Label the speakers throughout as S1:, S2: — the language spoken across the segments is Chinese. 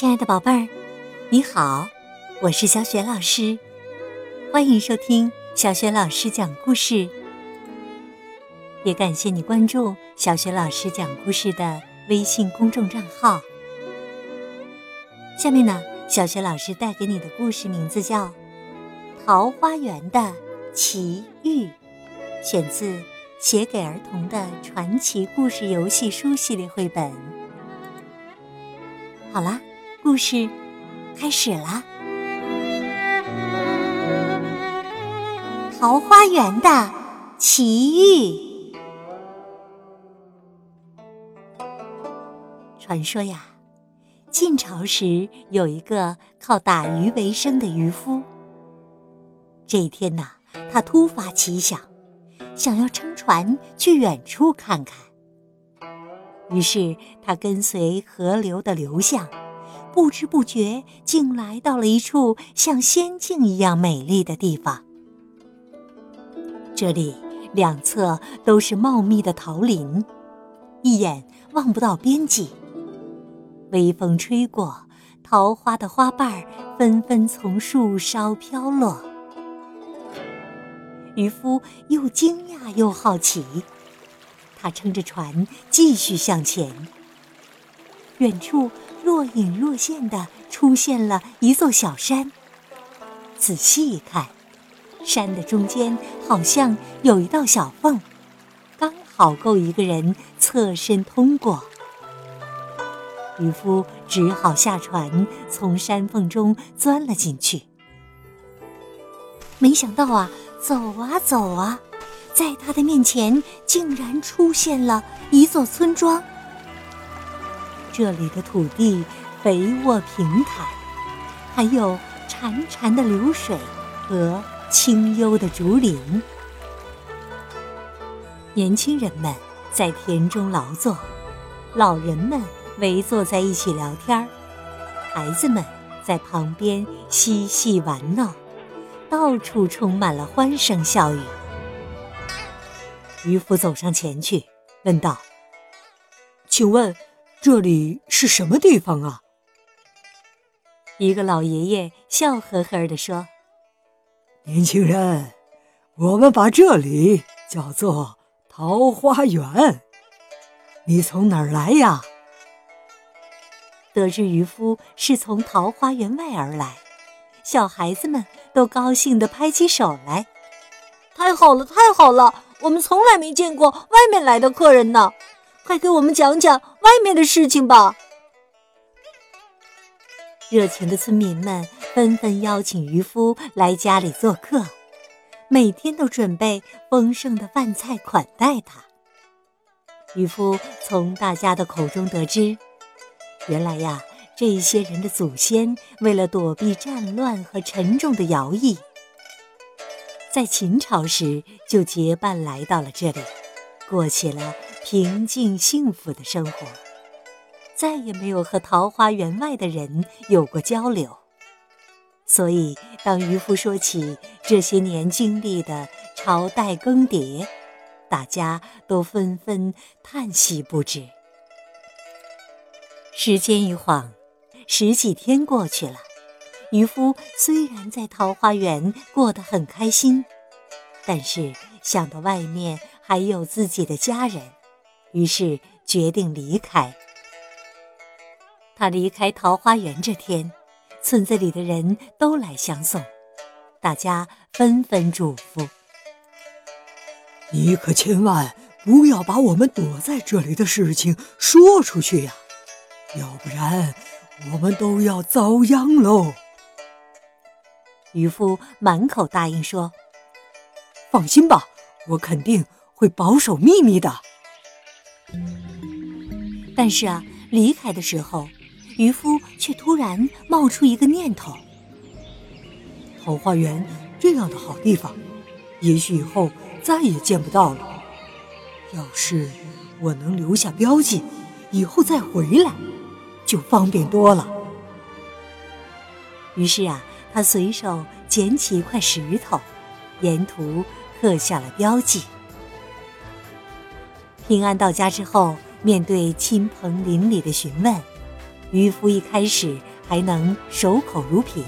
S1: 亲爱的宝贝儿，你好，我是小雪老师，欢迎收听小雪老师讲故事。也感谢你关注小雪老师讲故事的微信公众账号。下面呢，小雪老师带给你的故事名字叫《桃花源的奇遇》，选自《写给儿童的传奇故事游戏书》系列绘本。好啦。故事开始了。桃花源的奇遇。传说呀，晋朝时有一个靠打鱼为生的渔夫。这一天呐，他突发奇想，想要乘船去远处看看。于是他跟随河流的流向。不知不觉，竟来到了一处像仙境一样美丽的地方。这里两侧都是茂密的桃林，一眼望不到边际。微风吹过，桃花的花瓣儿纷纷从树梢飘落。渔夫又惊讶又好奇，他撑着船继续向前。远处。若隐若现的出现了一座小山。仔细一看，山的中间好像有一道小缝，刚好够一个人侧身通过。渔夫只好下船，从山缝中钻了进去。没想到啊，走啊走啊，在他的面前竟然出现了一座村庄。这里的土地肥沃平坦，还有潺潺的流水和清幽的竹林。年轻人们在田中劳作，老人们围坐在一起聊天孩子们在旁边嬉戏玩闹，到处充满了欢声笑语。渔夫走上前去，问道：“
S2: 请问？”这里是什么地方啊？
S1: 一个老爷爷笑呵呵地说：“
S2: 年轻人，我们把这里叫做桃花源。你从哪儿来呀？”
S1: 得知渔夫是从桃花源外而来，小孩子们都高兴地拍起手来：“
S3: 太好了，太好了！我们从来没见过外面来的客人呢。”快给我们讲讲外面的事情吧！
S1: 热情的村民们纷纷邀请渔夫来家里做客，每天都准备丰盛的饭菜款待他。渔夫从大家的口中得知，原来呀，这些人的祖先为了躲避战乱和沉重的徭役，在秦朝时就结伴来到了这里，过起了。平静幸福的生活，再也没有和桃花源外的人有过交流。所以，当渔夫说起这些年经历的朝代更迭，大家都纷纷叹息不止。时间一晃，十几天过去了。渔夫虽然在桃花源过得很开心，但是想到外面还有自己的家人。于是决定离开。他离开桃花源这天，村子里的人都来相送，大家纷纷嘱咐：“
S2: 你可千万不要把我们躲在这里的事情说出去呀，要不然我们都要遭殃喽。”
S1: 渔夫满口答应说：“
S2: 放心吧，我肯定会保守秘密的。”
S1: 但是啊，离开的时候，渔夫却突然冒出一个念头：
S2: 桃花源这样的好地方，也许以后再也见不到了。要是我能留下标记，以后再回来，就方便多了。
S1: 于是啊，他随手捡起一块石头，沿途刻下了标记。平安到家之后，面对亲朋邻里的询问，渔夫一开始还能守口如瓶。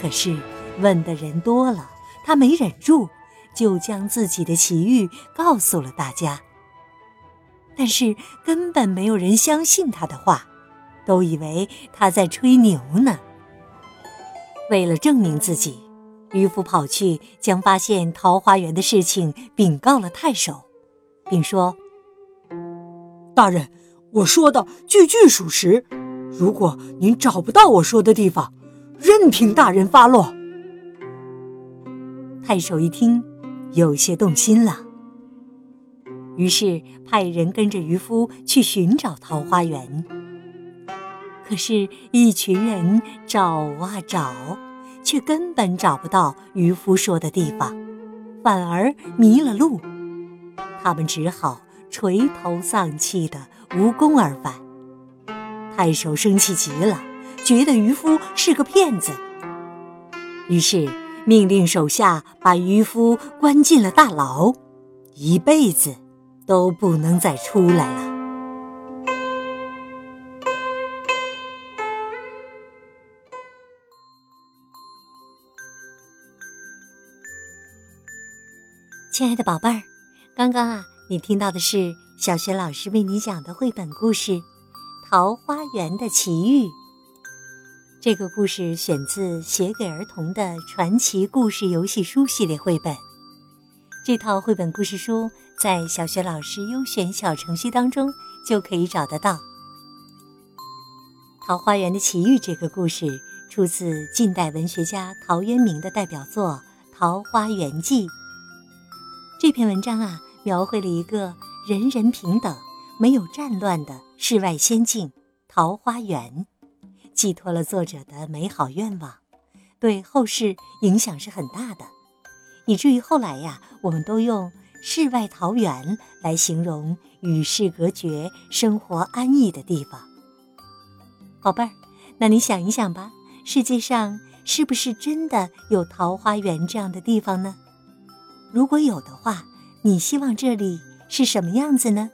S1: 可是问的人多了，他没忍住，就将自己的奇遇告诉了大家。但是根本没有人相信他的话，都以为他在吹牛呢。为了证明自己，渔夫跑去将发现桃花源的事情禀告了太守，并说：“
S2: 大人，我说的句句属实。如果您找不到我说的地方，任凭大人发落。”
S1: 太守一听，有些动心了。于是派人跟着渔夫去寻找桃花源。可是，一群人找啊找，却根本找不到渔夫说的地方，反而迷了路。他们只好垂头丧气的无功而返。太守生气极了，觉得渔夫是个骗子，于是命令手下把渔夫关进了大牢，一辈子。都不能再出来了。亲爱的宝贝儿，刚刚啊，你听到的是小学老师为你讲的绘本故事《桃花源的奇遇》。这个故事选自写给儿童的传奇故事游戏书系列绘本。这套绘本故事书。在小学老师优选小程序当中就可以找得到。《桃花源的奇遇》这个故事出自近代文学家陶渊明的代表作《桃花源记》。这篇文章啊，描绘了一个人人平等、没有战乱的世外仙境——桃花源，寄托了作者的美好愿望，对后世影响是很大的，以至于后来呀，我们都用。世外桃源来形容与世隔绝、生活安逸的地方。宝贝儿，那你想一想吧，世界上是不是真的有桃花源这样的地方呢？如果有的话，你希望这里是什么样子呢？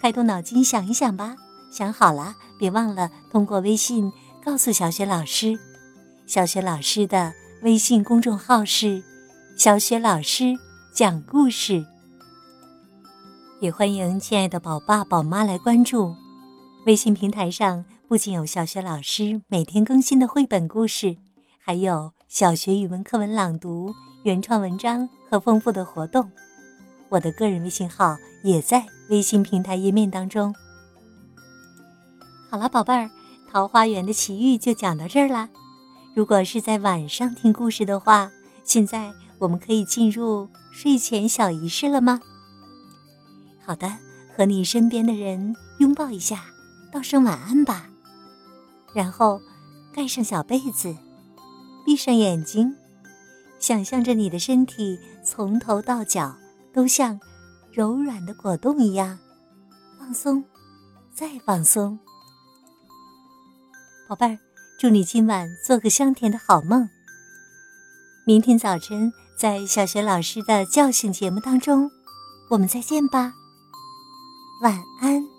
S1: 开动脑筋想一想吧。想好了，别忘了通过微信告诉小雪老师。小雪老师的微信公众号是“小雪老师”。讲故事，也欢迎亲爱的宝爸宝妈来关注微信平台上。不仅有小学老师每天更新的绘本故事，还有小学语文课文朗读、原创文章和丰富的活动。我的个人微信号也在微信平台页面当中。好了，宝贝儿，桃花源的奇遇就讲到这儿啦。如果是在晚上听故事的话，现在我们可以进入。睡前小仪式了吗？好的，和你身边的人拥抱一下，道声晚安吧。然后盖上小被子，闭上眼睛，想象着你的身体从头到脚都像柔软的果冻一样放松，再放松。宝贝儿，祝你今晚做个香甜的好梦。明天早晨。在小学老师的叫醒节目当中，我们再见吧，晚安。